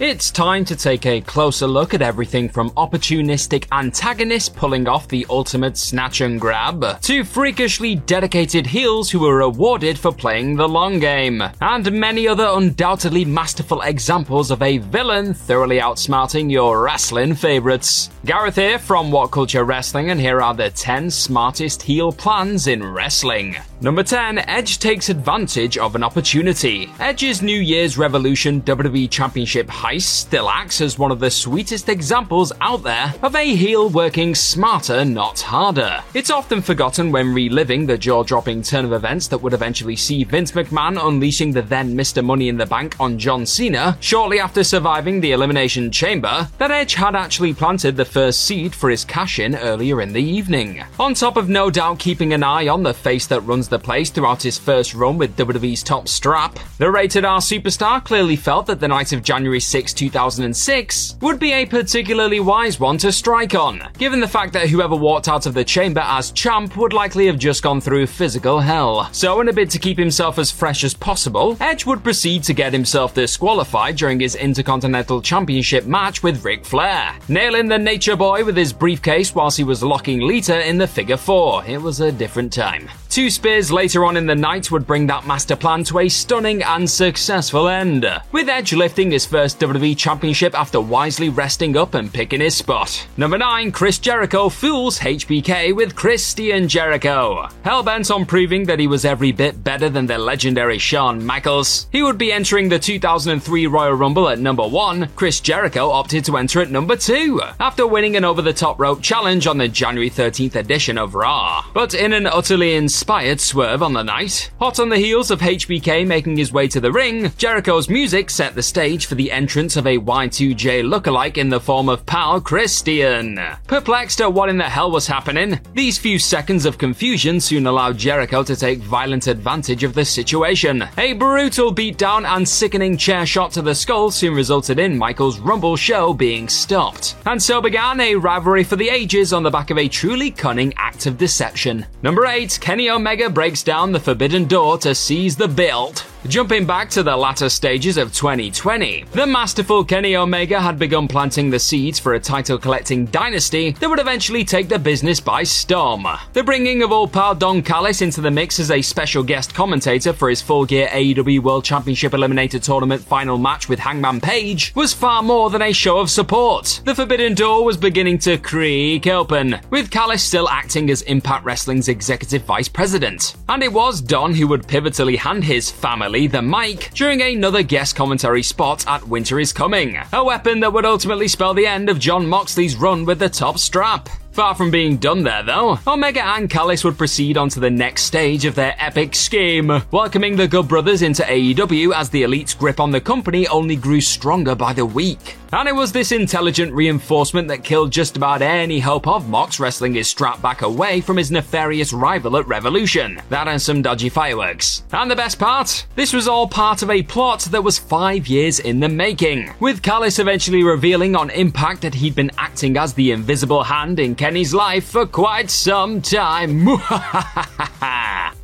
It's time to take a closer look at everything from opportunistic antagonists pulling off the ultimate snatch and grab to freakishly dedicated heels who were rewarded for playing the long game, and many other undoubtedly masterful examples of a villain thoroughly outsmarting your wrestling favorites. Gareth here from What Culture Wrestling, and here are the 10 smartest heel plans in wrestling. Number 10, Edge takes advantage of an opportunity. Edge's New Year's Revolution WWE Championship heist still acts as one of the sweetest examples out there of a heel working smarter, not harder. It's often forgotten when reliving the jaw dropping turn of events that would eventually see Vince McMahon unleashing the then Mr. Money in the Bank on John Cena shortly after surviving the Elimination Chamber, that Edge had actually planted the first seed for his cash in earlier in the evening. On top of no doubt keeping an eye on the face that runs the place throughout his first run with WWE's top strap, the rated R superstar clearly felt that the night of January 6, 2006 would be a particularly wise one to strike on, given the fact that whoever walked out of the chamber as champ would likely have just gone through physical hell. So, in a bid to keep himself as fresh as possible, Edge would proceed to get himself disqualified during his Intercontinental Championship match with Ric Flair, nailing the Nature Boy with his briefcase whilst he was locking Lita in the figure four. It was a different time. Two spears later on in the night would bring that master plan to a stunning and successful end, with Edge lifting his first WWE Championship after wisely resting up and picking his spot. Number 9, Chris Jericho fools HBK with Christian Jericho. Hellbent on proving that he was every bit better than the legendary Shawn Michaels, he would be entering the 2003 Royal Rumble at number 1. Chris Jericho opted to enter at number 2, after winning an over the top rope challenge on the January 13th edition of Raw. But in an utterly inspired swerve on the night, hot on the heels of HBK making his way to the ring, Jericho's music set the stage for the entrance of a Y2J lookalike in the form of pal Christian. Perplexed at what in the hell was happening, these few seconds of confusion soon allowed Jericho to take violent advantage of the situation. A brutal beatdown and sickening chair shot to the skull soon resulted in Michaels' Rumble show being stopped. And so began a rivalry for the ages on the back of a truly cunning act of deception. Number 8, Kenny Omega breaks down the forbidden door to seize the belt. Jumping back to the latter stages of 2020, the masterful Kenny Omega had begun planting the seeds for a title collecting dynasty that would eventually take the business by storm. The bringing of Old Pal Don Callis into the mix as a special guest commentator for his full gear AEW World Championship Eliminator Tournament final match with Hangman Page was far more than a show of support. The Forbidden Door was beginning to creak open, with Callis still acting as Impact Wrestling's executive vice president. And it was Don who would pivotally hand his family the mic during another guest commentary spot at Winter is Coming, a weapon that would ultimately spell the end of Jon Moxley's run with the top strap. Far from being done there, though, Omega and Callis would proceed on to the next stage of their epic scheme, welcoming the Good Brothers into AEW as the elite's grip on the company only grew stronger by the week. And it was this intelligent reinforcement that killed just about any hope of Mox wrestling his strap back away from his nefarious rival at Revolution. That and some dodgy fireworks. And the best part? This was all part of a plot that was five years in the making, with Callis eventually revealing on Impact that he'd been acting as the invisible hand in Kenny's life for quite some time.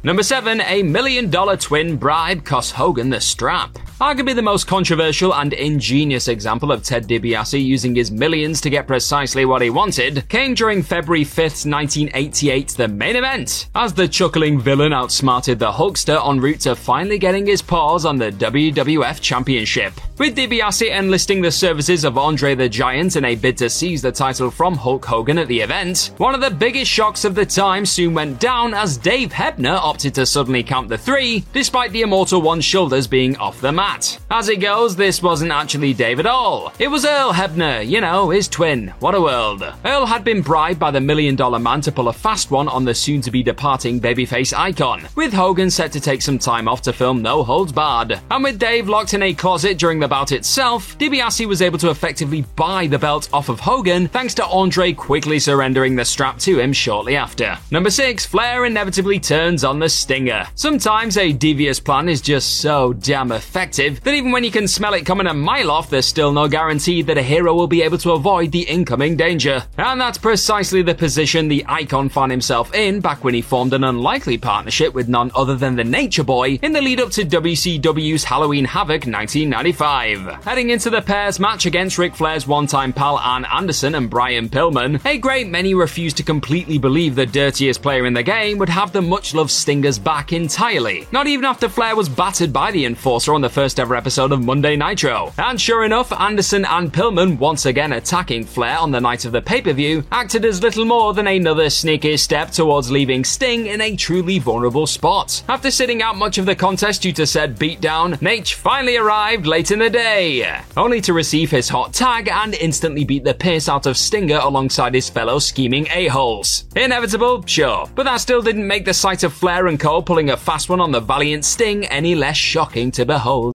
Number 7. A million dollar twin bribe cost Hogan the strap. Arguably the most controversial and ingenious example of Ted DiBiase using his millions to get precisely what he wanted came during February 5th, 1988, the main event, as the chuckling villain outsmarted the Hulkster en route to finally getting his paws on the WWF Championship. With DiBiase enlisting the services of Andre the Giant in a bid to seize the title from Hulk Hogan at the event, one of the biggest shocks of the time soon went down as Dave Hebner opted to suddenly count the three, despite the Immortal One's shoulders being off the mat. As it goes, this wasn't actually Dave at all. It was Earl Hebner, you know, his twin. What a world. Earl had been bribed by the Million Dollar Man to pull a fast one on the soon to be departing babyface icon, with Hogan set to take some time off to film No Holds Barred. And with Dave locked in a closet during the bout itself, DiBiase was able to effectively buy the belt off of Hogan thanks to Andre quickly surrendering the strap to him shortly after. Number 6, Flair inevitably turns on the Stinger. Sometimes a devious plan is just so damn effective that even when you can smell it coming a mile off, there's still no guarantee that a hero will be able to avoid the incoming danger. And that's precisely the position the icon found himself in back when he formed an unlikely partnership with none other than the Nature Boy in the lead up to WCW's Halloween Havoc 1995. Heading into the pair's match against Ric Flair's one time pal Arn Anderson and Brian Pillman, a great many refused to completely believe the dirtiest player in the game would have the much loved Stingers back entirely. Not even after Flair was battered by the Enforcer on the first ever episode of Monday Nitro. And sure enough, Anderson and Pillman, once again attacking Flair on the night of the pay per view, acted as little more than another sneaky step towards leaving Sting in a truly vulnerable spot. After sitting out much of the contest due to said beatdown, Naitch finally arrived late in the day, only to receive his hot tag and instantly beat the piss out of Stinger alongside his fellow scheming a-holes. Inevitable, sure, but that still didn't make the sight of Flair and Cole pulling a fast one on the valiant Sting any less shocking to behold.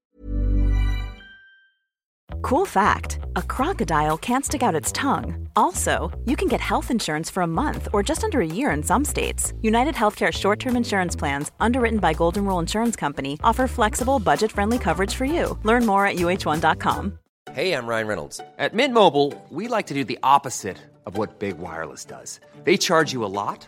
Cool fact a crocodile can't stick out its tongue. Also, you can get health insurance for a month or just under a year in some states. United Healthcare short term insurance plans, underwritten by Golden Rule Insurance Company, offer flexible, budget friendly coverage for you. Learn more at uh1.com. Hey, I'm Ryan Reynolds. At Mint Mobile, we like to do the opposite of what Big Wireless does. They charge you a lot,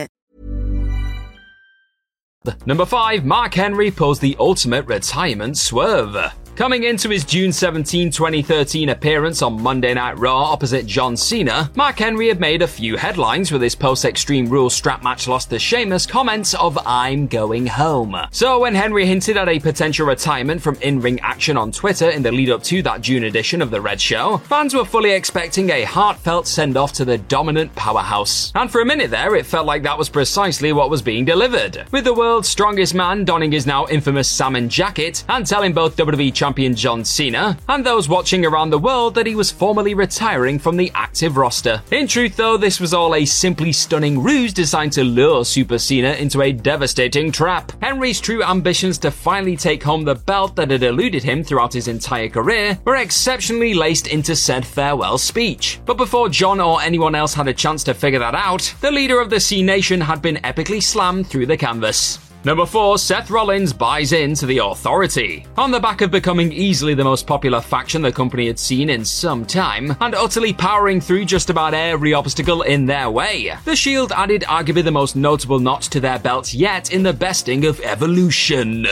Number 5, Mark Henry pulls the ultimate retirement swerve. Coming into his June 17, 2013 appearance on Monday Night Raw opposite John Cena, Mark Henry had made a few headlines with his post Extreme Rules strap match loss to Sheamus comments of I'm going home. So when Henry hinted at a potential retirement from in-ring action on Twitter in the lead up to that June edition of The Red Show, fans were fully expecting a heartfelt send-off to the dominant powerhouse. And for a minute there, it felt like that was precisely what was being delivered, with the world's strongest man donning his now infamous salmon jacket and telling both WWE champion John Cena and those watching around the world that he was formally retiring from the active roster. In truth, though, this was all a simply stunning ruse designed to lure Super Cena into a devastating trap. Henry's true ambitions to finally take home the belt that had eluded him throughout his entire career were exceptionally laced into said farewell speech. But before John or anyone else had a chance to figure that out, the leader of the Cenation had been epically slammed through the canvas. Number 4, Seth Rollins buys into the authority. On the back of becoming easily the most popular faction the company had seen in some time, and utterly powering through just about every obstacle in their way, the Shield added arguably the most notable notch to their belts yet in the besting of Evolution.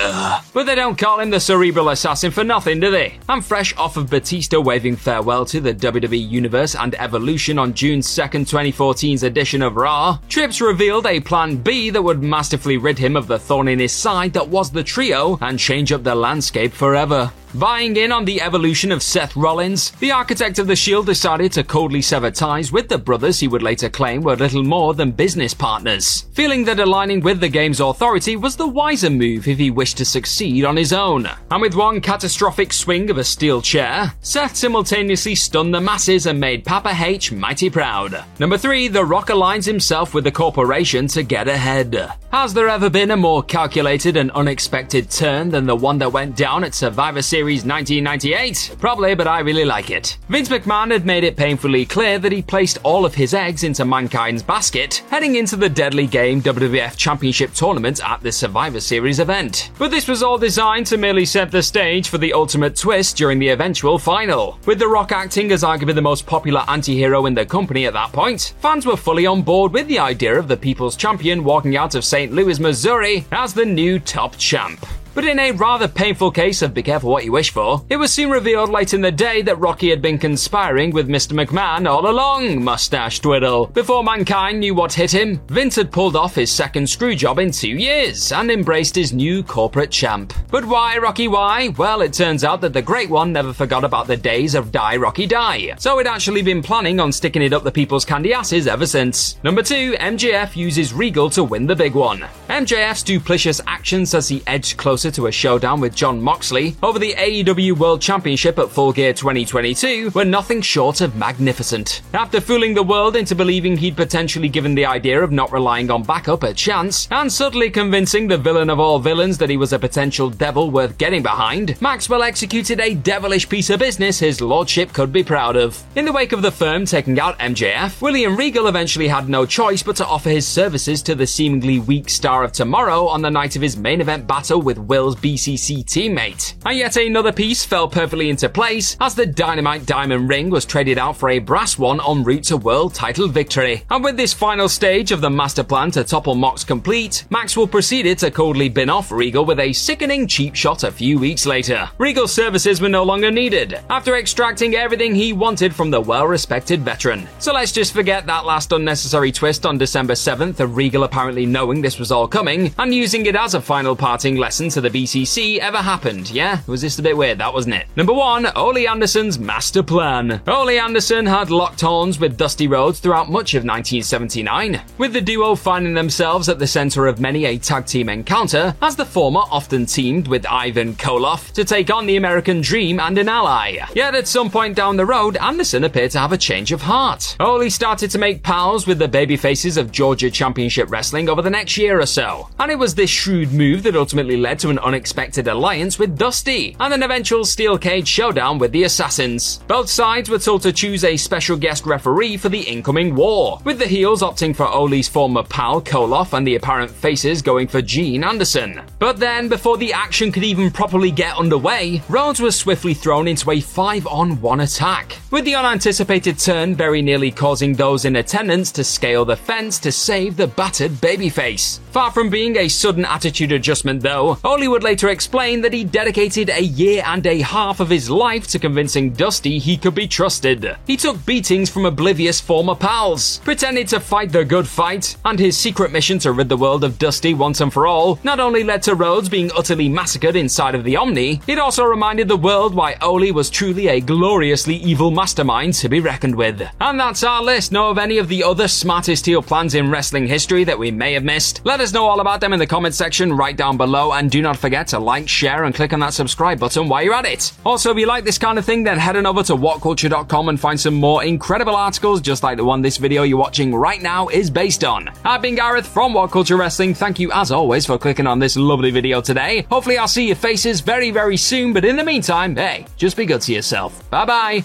But they don't call him the cerebral assassin for nothing, do they? I'm fresh off of Batista waving farewell to the WWE Universe and Evolution on June 2nd, 2014's edition of Raw. Trips revealed a plan B that would masterfully rid him of the thorn in his side that was the trio and change up the landscape forever. Buying in on the evolution of Seth Rollins, the architect of the Shield decided to coldly sever ties with the brothers he would later claim were little more than business partners, feeling that aligning with the game's authority was the wiser move if he wished to succeed on his own. And with one catastrophic swing of a steel chair, Seth simultaneously stunned the masses and made Papa H mighty proud. Number 3, The Rock aligns himself with the corporation to get ahead. Has there ever been a more calculated and unexpected turn than the one that went down at Survivor Series 1998? Probably, but I really like it. Vince McMahon had made it painfully clear that he placed all of his eggs into Mankind's basket, heading into the deadly game WWF Championship tournament at the Survivor Series event. But this was all designed to merely set the stage for the ultimate twist during the eventual final. With The Rock acting as arguably the most popular anti hero in the company at that point, fans were fully on board with the idea of the People's Champion walking out of St. Louis, Missouri as the new top champ. But in a rather painful case of be careful what you wish for, it was soon revealed late in the day that Rocky had been conspiring with Mr. McMahon all along, mustache twiddle. Before mankind knew what hit him, Vince had pulled off his second screw job in two years and embraced his new corporate champ. But why, Rocky, why? Well, it turns out that the Great One never forgot about the days of Die Rocky Die, so he'd actually been planning on sticking it up the people's candy asses ever since. Number 2, MJF uses Regal to win the big one. MJF's duplicitous actions as he edged closer to a showdown with Jon Moxley over the AEW World Championship at Full Gear 2022 were nothing short of magnificent. After fooling the world into believing he'd potentially given the idea of not relying on backup a chance, and subtly convincing the villain of all villains that he was a potential devil worth getting behind, Maxwell executed a devilish piece of business his lordship could be proud of. In the wake of the firm taking out MJF, William Regal eventually had no choice but to offer his services to the seemingly weak star of tomorrow on the night of his main event battle with Will's BCC teammate. And yet another piece fell perfectly into place as the Dynamite Diamond Ring was traded out for a brass one en route to world title victory. And with this final stage of the master plan to topple Mox complete, Maxwell proceeded to coldly bin off Regal with a sickening cheap shot a few weeks later. Regal's services were no longer needed after extracting everything he wanted from the well-respected veteran. So let's just forget that last unnecessary twist on December 7th of Regal apparently knowing this was all coming and using it as a final parting lesson to the BCC ever happened, yeah? Was this a bit weird? That wasn't it. Number 1, Ole Anderson's master plan. Ole Anderson had locked horns with Dusty Rhodes throughout much of 1979, with the duo finding themselves at the center of many a tag team encounter, as the former often teamed with Ivan Koloff to take on the American Dream and an ally. Yet at some point down the road, Anderson appeared to have a change of heart. Ole started to make pals with the babyfaces of Georgia Championship Wrestling over the next year or so, and it was this shrewd move that ultimately led to an unexpected alliance with Dusty, and an eventual steel cage showdown with the Assassins. Both sides were told to choose a special guest referee for the incoming war, with the heels opting for Ole's former pal Koloff and the apparent faces going for Gene Anderson. But then, before the action could even properly get underway, Rhodes was swiftly thrown into a 5 on 1 attack, with the unanticipated turn very nearly causing those in attendance to scale the fence to save the battered babyface. Far from being a sudden attitude adjustment, though, Ole would later explain that he dedicated a year and a half of his life to convincing Dusty he could be trusted. He took beatings from oblivious former pals, pretended to fight the good fight, and his secret mission to rid the world of Dusty once and for all not only led to Rhodes being utterly massacred inside of the Omni, it also reminded the world why Ole was truly a gloriously evil mastermind to be reckoned with. And that's our list. Know of any of the other smartest heel plans in wrestling history that we may have missed? Let us know all about them in the comment section right down below, and do not forget to like, share, and click on that subscribe button while you're at it. Also, if you like this kind of thing, then head on over to whatculture.com and find some more incredible articles just like the one this video you're watching right now is based on. I've been Gareth from What Culture Wrestling. Thank you as always for clicking on this lovely video today. Hopefully I'll see your faces very, very soon, but in the meantime, hey, just be good to yourself. Bye bye.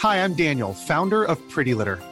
Hi, I'm Daniel, founder of Pretty Litter.